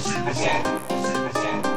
四块钱四块